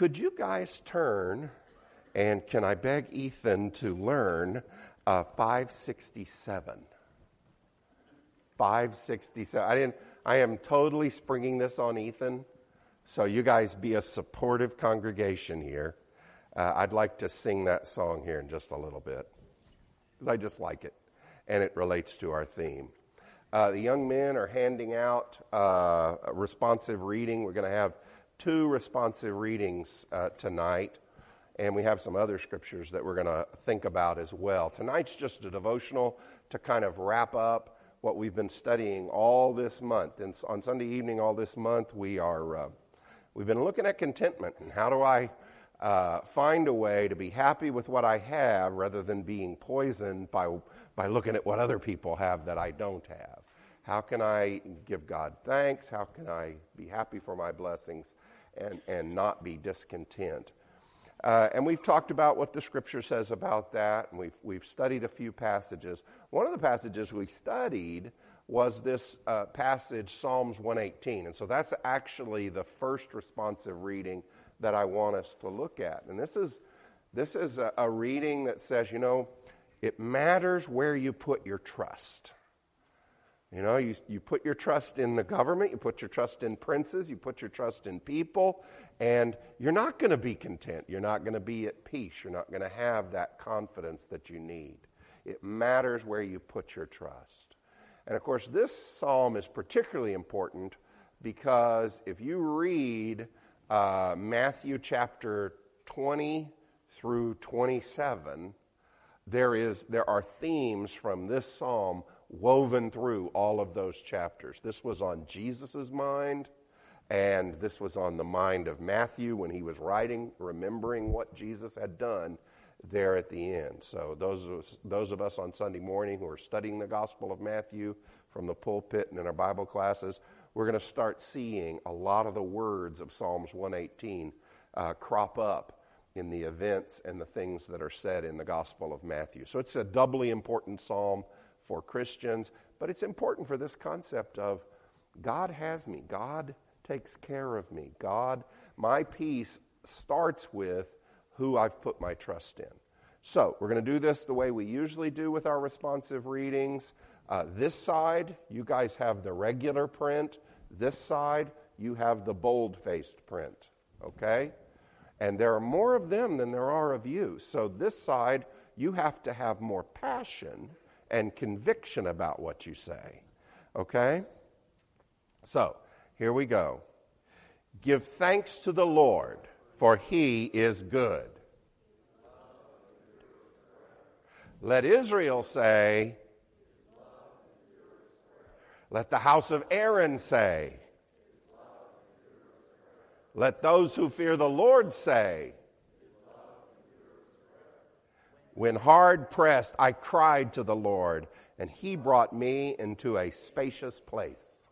Could you guys turn and can I beg Ethan to learn uh, 567? 567. I didn't. I am totally springing this on Ethan. So you guys be a supportive congregation here. Uh, I'd like to sing that song here in just a little bit because I just like it, and it relates to our theme. Uh, the young men are handing out uh, responsive reading. We're going to have two responsive readings uh, tonight, and we have some other scriptures that we're going to think about as well. Tonight's just a devotional to kind of wrap up what we've been studying all this month. And on Sunday evening, all this month, we are uh, we've been looking at contentment and how do I uh, find a way to be happy with what I have rather than being poisoned by by looking at what other people have that I don't have. How can I give God thanks? How can I be happy for my blessings and, and not be discontent? Uh, and we've talked about what the scripture says about that, and we've, we've studied a few passages. One of the passages we studied was this uh, passage, Psalms 118. And so that's actually the first responsive reading that I want us to look at. And this is, this is a, a reading that says, you know, it matters where you put your trust. You know, you, you put your trust in the government, you put your trust in princes, you put your trust in people, and you're not going to be content. You're not going to be at peace. You're not going to have that confidence that you need. It matters where you put your trust. And of course, this psalm is particularly important because if you read uh, Matthew chapter 20 through 27, there, is, there are themes from this psalm woven through all of those chapters. This was on Jesus' mind, and this was on the mind of Matthew when he was writing, remembering what Jesus had done there at the end. So, those of, us, those of us on Sunday morning who are studying the Gospel of Matthew from the pulpit and in our Bible classes, we're going to start seeing a lot of the words of Psalms 118 uh, crop up in the events and the things that are said in the Gospel of Matthew. So, it's a doubly important psalm for Christians, but it's important for this concept of God has me, God takes care of me, God, my peace starts with who I've put my trust in. So, we're going to do this the way we usually do with our responsive readings. Uh, this side, you guys have the regular print. This side, you have the bold faced print. Okay? And there are more of them than there are of you. So, this side, you have to have more passion and conviction about what you say. Okay? So, here we go. Give thanks to the Lord, for he is good. Let Israel say, let the house of Aaron say, let those who fear the Lord say, when hard pressed, I cried to the Lord, and he brought me into a spacious place.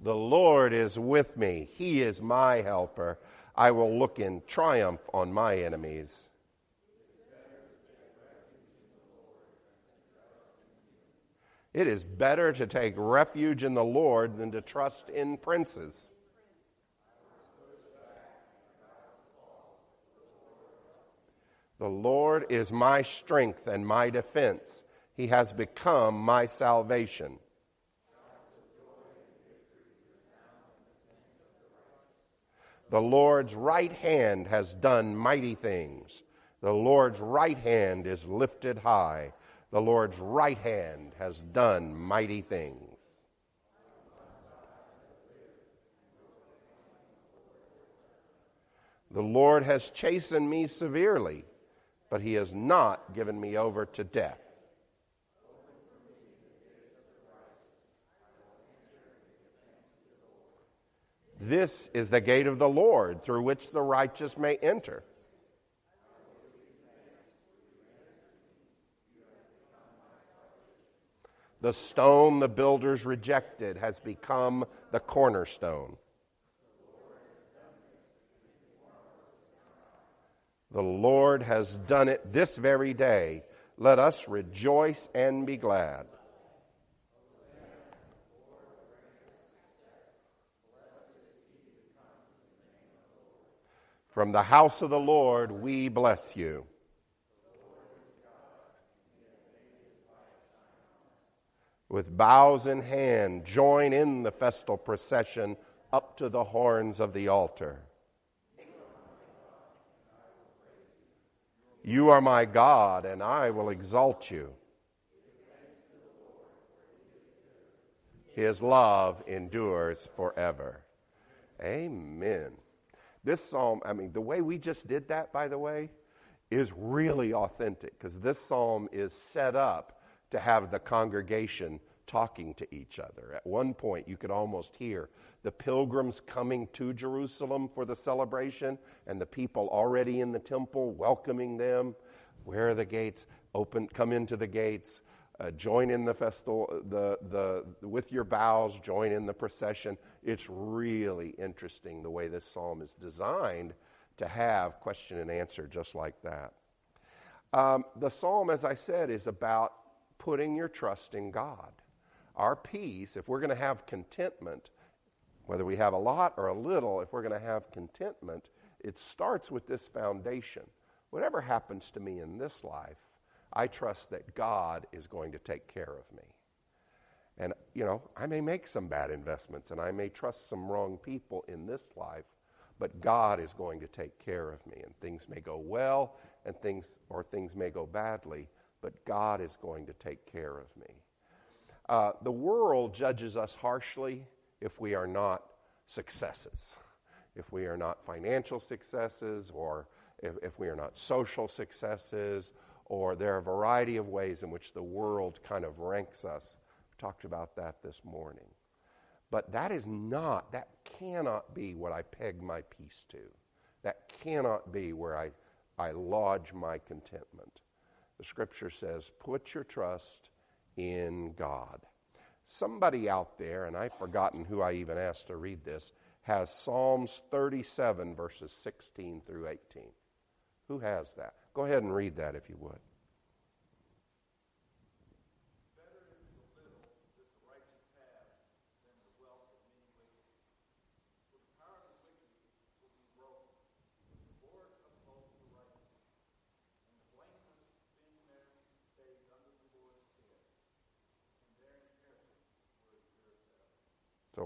The Lord is with me. He is my helper. I will look in triumph on my enemies. It is better to take refuge in the Lord than to trust in princes. The Lord is my strength and my defense. He has become my salvation. The Lord's right hand has done mighty things. The Lord's right hand is lifted high. The Lord's right hand has done mighty things. The Lord has chastened me severely but he has not given me over to death. This is the gate of the Lord through which the righteous may enter. The stone the builders rejected has become the cornerstone. The Lord has done it this very day. Let us rejoice and be glad. From the house of the Lord, we bless you. With bows in hand, join in the festal procession up to the horns of the altar. You are my God, and I will exalt you. His love endures forever. Amen. This psalm, I mean, the way we just did that, by the way, is really authentic because this psalm is set up to have the congregation talking to each other. At one point, you could almost hear the pilgrims coming to Jerusalem for the celebration and the people already in the temple welcoming them. Where are the gates? Open, come into the gates. Uh, join in the festival, the, the, with your bows, join in the procession. It's really interesting the way this psalm is designed to have question and answer just like that. Um, the psalm, as I said, is about putting your trust in God. Our peace, if we're going to have contentment, whether we have a lot or a little, if we're going to have contentment, it starts with this foundation. Whatever happens to me in this life, I trust that God is going to take care of me. And, you know, I may make some bad investments and I may trust some wrong people in this life, but God is going to take care of me. And things may go well and things, or things may go badly, but God is going to take care of me. Uh, the world judges us harshly if we are not successes, if we are not financial successes, or if, if we are not social successes, or there are a variety of ways in which the world kind of ranks us. We talked about that this morning. But that is not, that cannot be what I peg my peace to. That cannot be where I, I lodge my contentment. The scripture says, put your trust in God. Somebody out there, and I've forgotten who I even asked to read this, has Psalms 37, verses 16 through 18. Who has that? Go ahead and read that if you would.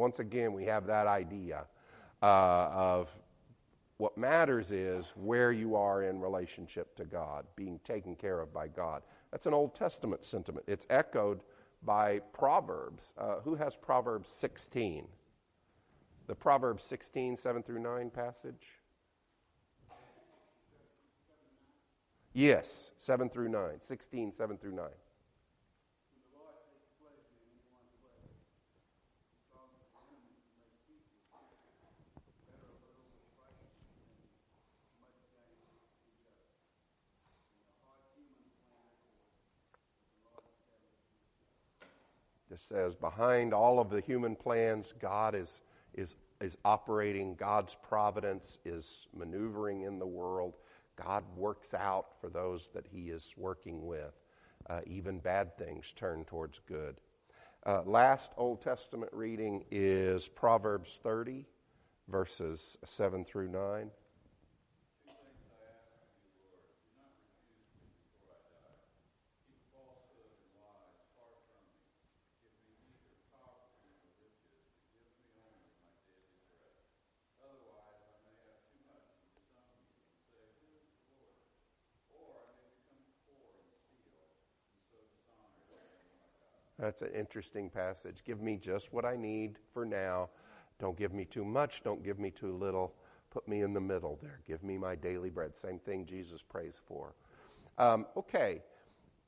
Once again, we have that idea uh, of what matters is where you are in relationship to God, being taken care of by God. That's an Old Testament sentiment. It's echoed by Proverbs. Uh, who has Proverbs 16? The Proverbs 16, 7 through 9 passage? Yes, 7 through 9. 16, 7 through 9. Says, behind all of the human plans, God is, is, is operating. God's providence is maneuvering in the world. God works out for those that He is working with. Uh, even bad things turn towards good. Uh, last Old Testament reading is Proverbs 30, verses 7 through 9. That's an interesting passage. Give me just what I need for now. Don't give me too much. Don't give me too little. Put me in the middle there. Give me my daily bread. Same thing Jesus prays for. Um, okay.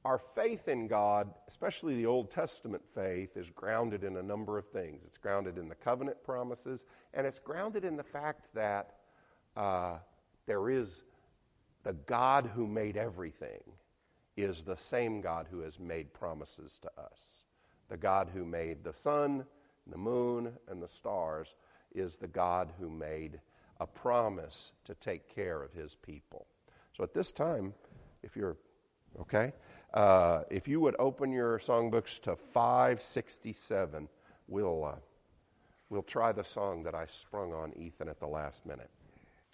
Our faith in God, especially the Old Testament faith, is grounded in a number of things. It's grounded in the covenant promises, and it's grounded in the fact that uh, there is the God who made everything is the same God who has made promises to us. The God who made the sun, the moon, and the stars is the God who made a promise to take care of his people. So at this time, if you're okay, uh, if you would open your songbooks to 567, we'll, uh, we'll try the song that I sprung on Ethan at the last minute.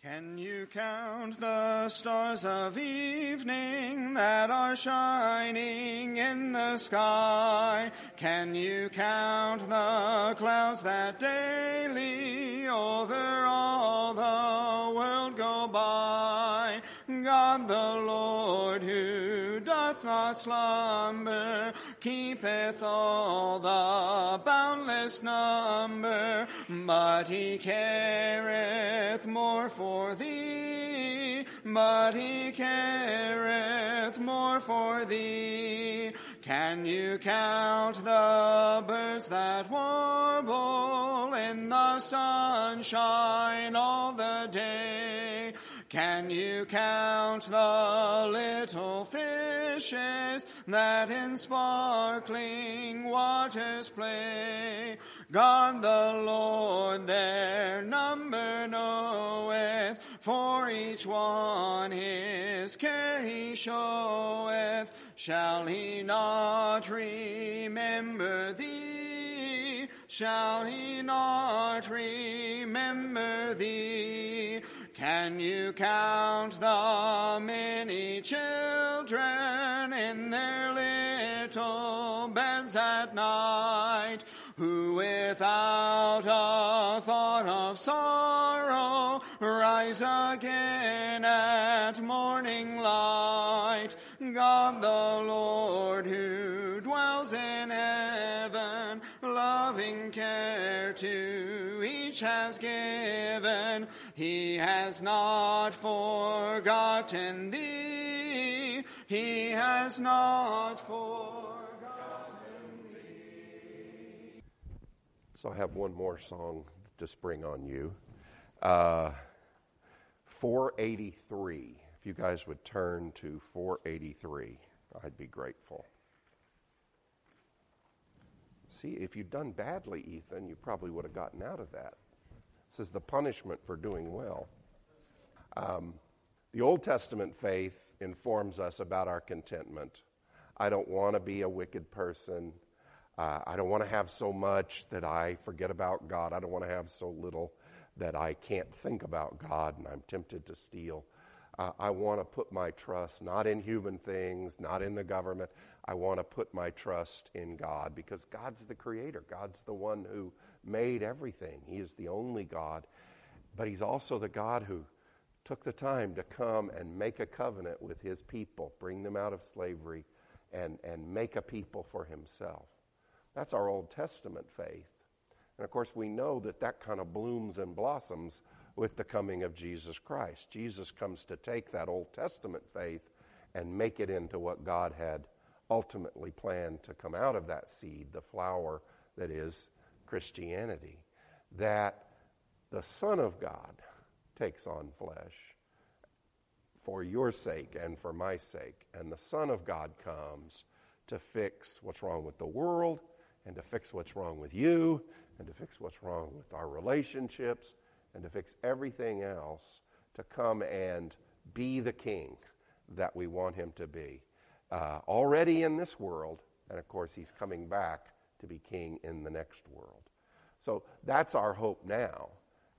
Can you count the stars of evening that are shining in the sky? Can you count the clouds that daily over all the world go by? God the Lord who doth not slumber keepeth all the boundless number, but he careth more for thee, but he careth more for thee. Can you count the birds that warble in the sunshine all the day? Can you count the little fishes that in sparkling waters play? God the Lord their number knoweth, for each one his care he showeth. Shall he not remember thee? Shall he not remember thee? Can you count the many children in their little beds at night without a thought of sorrow rise again at morning light? God the Lord who dwells in heaven, loving care to each has given. He has not forgotten thee. He has not forgotten I have one more song to spring on you. Uh, 483. If you guys would turn to 483, I'd be grateful. See, if you'd done badly, Ethan, you probably would have gotten out of that. This is the punishment for doing well. Um, the Old Testament faith informs us about our contentment. I don't want to be a wicked person. Uh, I don't want to have so much that I forget about God. I don't want to have so little that I can't think about God and I'm tempted to steal. Uh, I want to put my trust not in human things, not in the government. I want to put my trust in God because God's the creator. God's the one who made everything. He is the only God. But He's also the God who took the time to come and make a covenant with His people, bring them out of slavery, and, and make a people for Himself. That's our Old Testament faith. And of course, we know that that kind of blooms and blossoms with the coming of Jesus Christ. Jesus comes to take that Old Testament faith and make it into what God had ultimately planned to come out of that seed, the flower that is Christianity. That the Son of God takes on flesh for your sake and for my sake. And the Son of God comes to fix what's wrong with the world and to fix what's wrong with you and to fix what's wrong with our relationships and to fix everything else to come and be the king that we want him to be. Uh, already in this world, and of course, he's coming back to be king in the next world. So that's our hope now.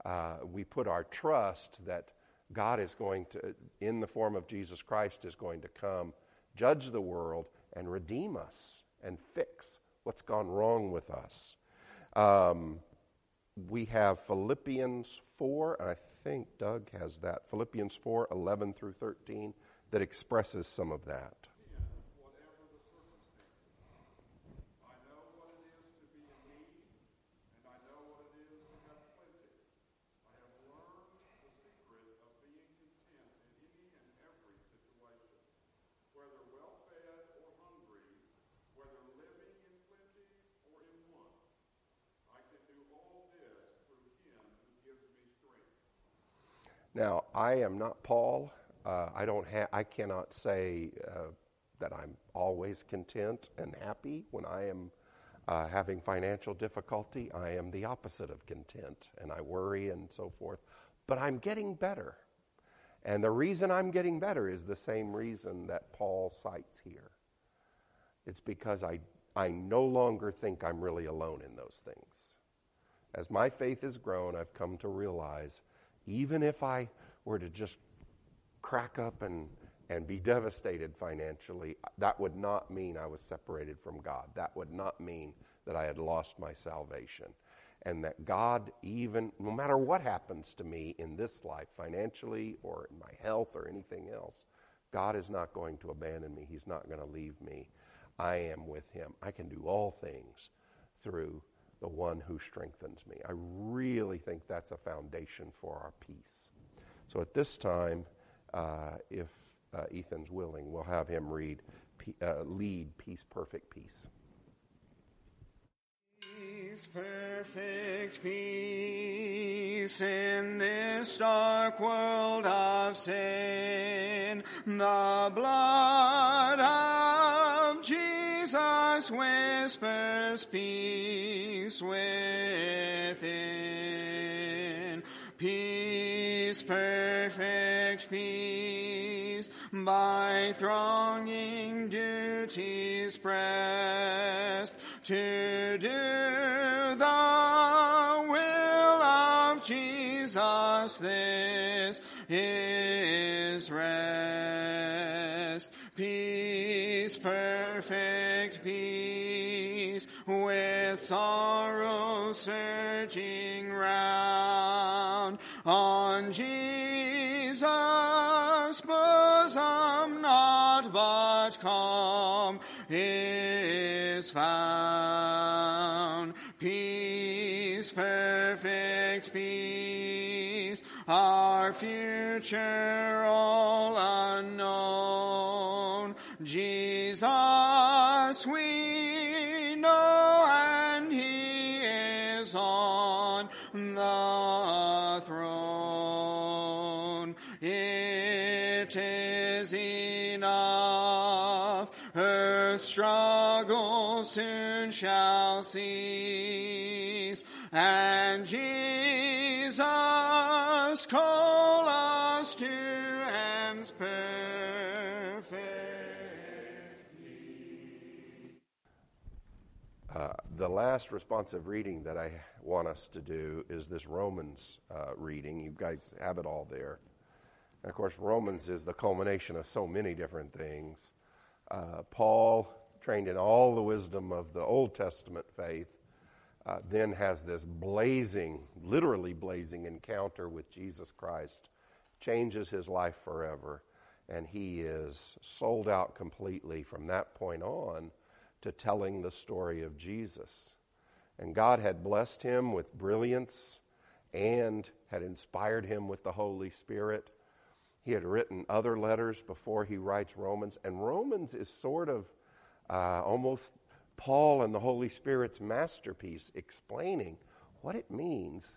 Uh, we put our trust that God is going to, in the form of Jesus Christ, is going to come, judge the world, and redeem us and fix what's gone wrong with us. Um, we have Philippians 4, and I think Doug has that. Philippians 4 11 through 13 that expresses some of that. Now, I am not Paul. Uh, I don't ha- I cannot say uh, that I'm always content and happy when I am uh, having financial difficulty. I am the opposite of content, and I worry and so forth. But I'm getting better, and the reason I'm getting better is the same reason that Paul cites here. It's because I I no longer think I'm really alone in those things. As my faith has grown, I've come to realize even if I were to just crack up and, and be devastated financially, that would not mean I was separated from God. That would not mean that I had lost my salvation. And that God, even no matter what happens to me in this life, financially or in my health or anything else, God is not going to abandon me. He's not going to leave me. I am with Him. I can do all things through the one who strengthens me. I really think that's a foundation for our peace. So at this time, uh, if uh, Ethan's willing, we'll have him read, uh, lead Peace, Perfect Peace. Peace, perfect peace in this dark world of sin. The blood of Jesus whispers peace within. Peace, perfect peace, by thronging duties pressed to do the will of Jesus. This is rest. Peace, perfect peace, with sorrow surging round on Jesus' bosom, not but calm is found. Peace, perfect peace, our future all unknown. It is enough. Earth struggle soon shall cease and Jesus call us to ends perfect. Uh, the last responsive reading that I want us to do is this Romans uh, reading. You guys have it all there. And of course, Romans is the culmination of so many different things. Uh, Paul, trained in all the wisdom of the Old Testament faith, uh, then has this blazing, literally blazing encounter with Jesus Christ, changes his life forever, and he is sold out completely from that point on to telling the story of Jesus. And God had blessed him with brilliance and had inspired him with the Holy Spirit. He had written other letters before he writes Romans, and Romans is sort of uh, almost Paul and the Holy Spirit's masterpiece explaining what it means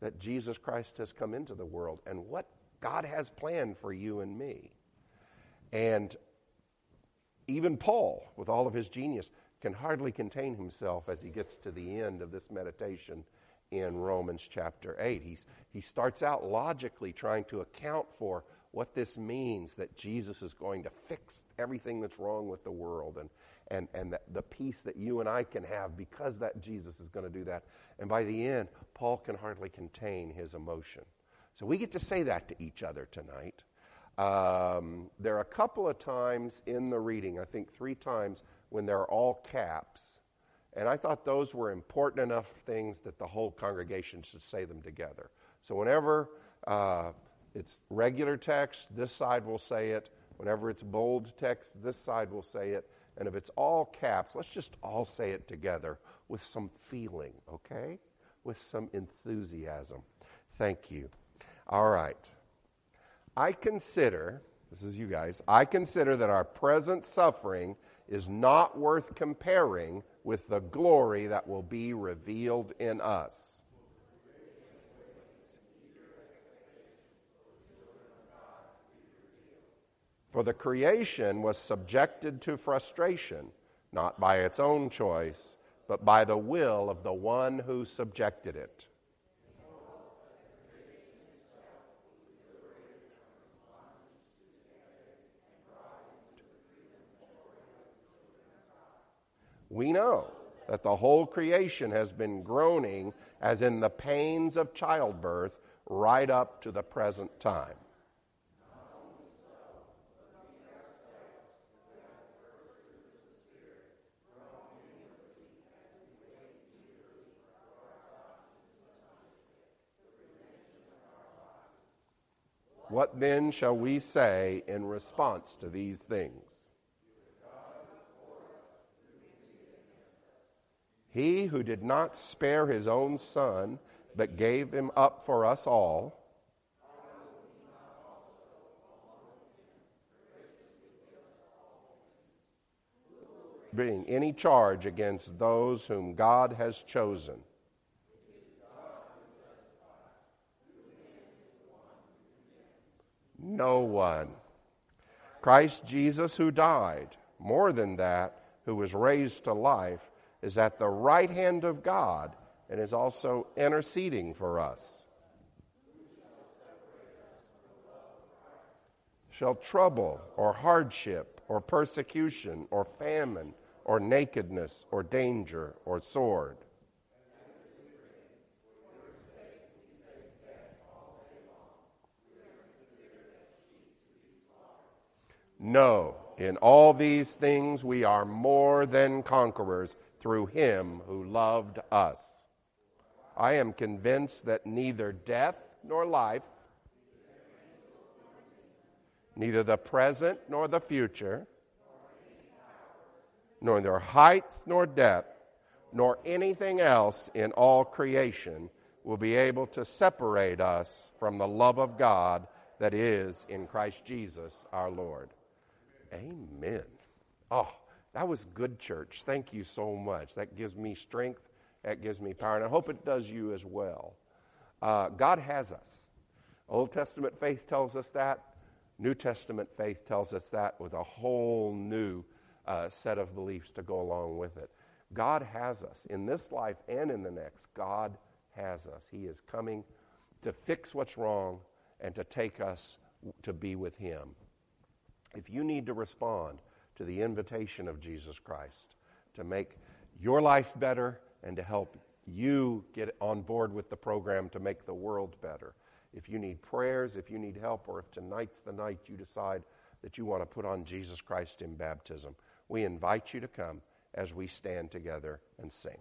that Jesus Christ has come into the world and what God has planned for you and me. And even Paul, with all of his genius, can hardly contain himself as he gets to the end of this meditation in Romans chapter 8. He's, he starts out logically trying to account for what this means that Jesus is going to fix everything that's wrong with the world and, and, and the, peace that you and I can have because that Jesus is going to do that. And by the end, Paul can hardly contain his emotion. So we get to say that to each other tonight. Um, there are a couple of times in the reading, I think three times, when there are all caps. And I thought those were important enough things that the whole congregation should say them together. So whenever uh, it's regular text, this side will say it. Whenever it's bold text, this side will say it. And if it's all caps, let's just all say it together with some feeling, okay? With some enthusiasm. Thank you. All right. I consider, this is you guys, I consider that our present suffering is not worth comparing with the glory that will be revealed in us. For the creation was subjected to frustration, not by its own choice, but by the will of the one who subjected it. We know that the whole creation has been groaning as in the pains of childbirth right up to the present time. What then shall we say in response to these things? He who did not spare his own son, but gave him up for us all, bring any charge against those whom God has chosen. No one. Christ Jesus, who died, more than that, who was raised to life, is at the right hand of God and is also interceding for us. Shall trouble or hardship or persecution or famine or nakedness or danger or sword? No, in all these things we are more than conquerors through him who loved us. I am convinced that neither death nor life, neither the present nor the future, nor their height nor depth, nor anything else in all creation will be able to separate us from the love of God that is in Christ Jesus our Lord. Amen. Oh, that was good, church. Thank you so much. That gives me strength. That gives me power. And I hope it does you as well. Uh, God has us. Old Testament faith tells us that. New Testament faith tells us that with a whole new uh, set of beliefs to go along with it. God has us in this life and in the next. God has us. He is coming to fix what's wrong and to take us to be with Him. If you need to respond to the invitation of Jesus Christ to make your life better and to help you get on board with the program to make the world better, if you need prayers, if you need help, or if tonight's the night you decide that you want to put on Jesus Christ in baptism, we invite you to come as we stand together and sing.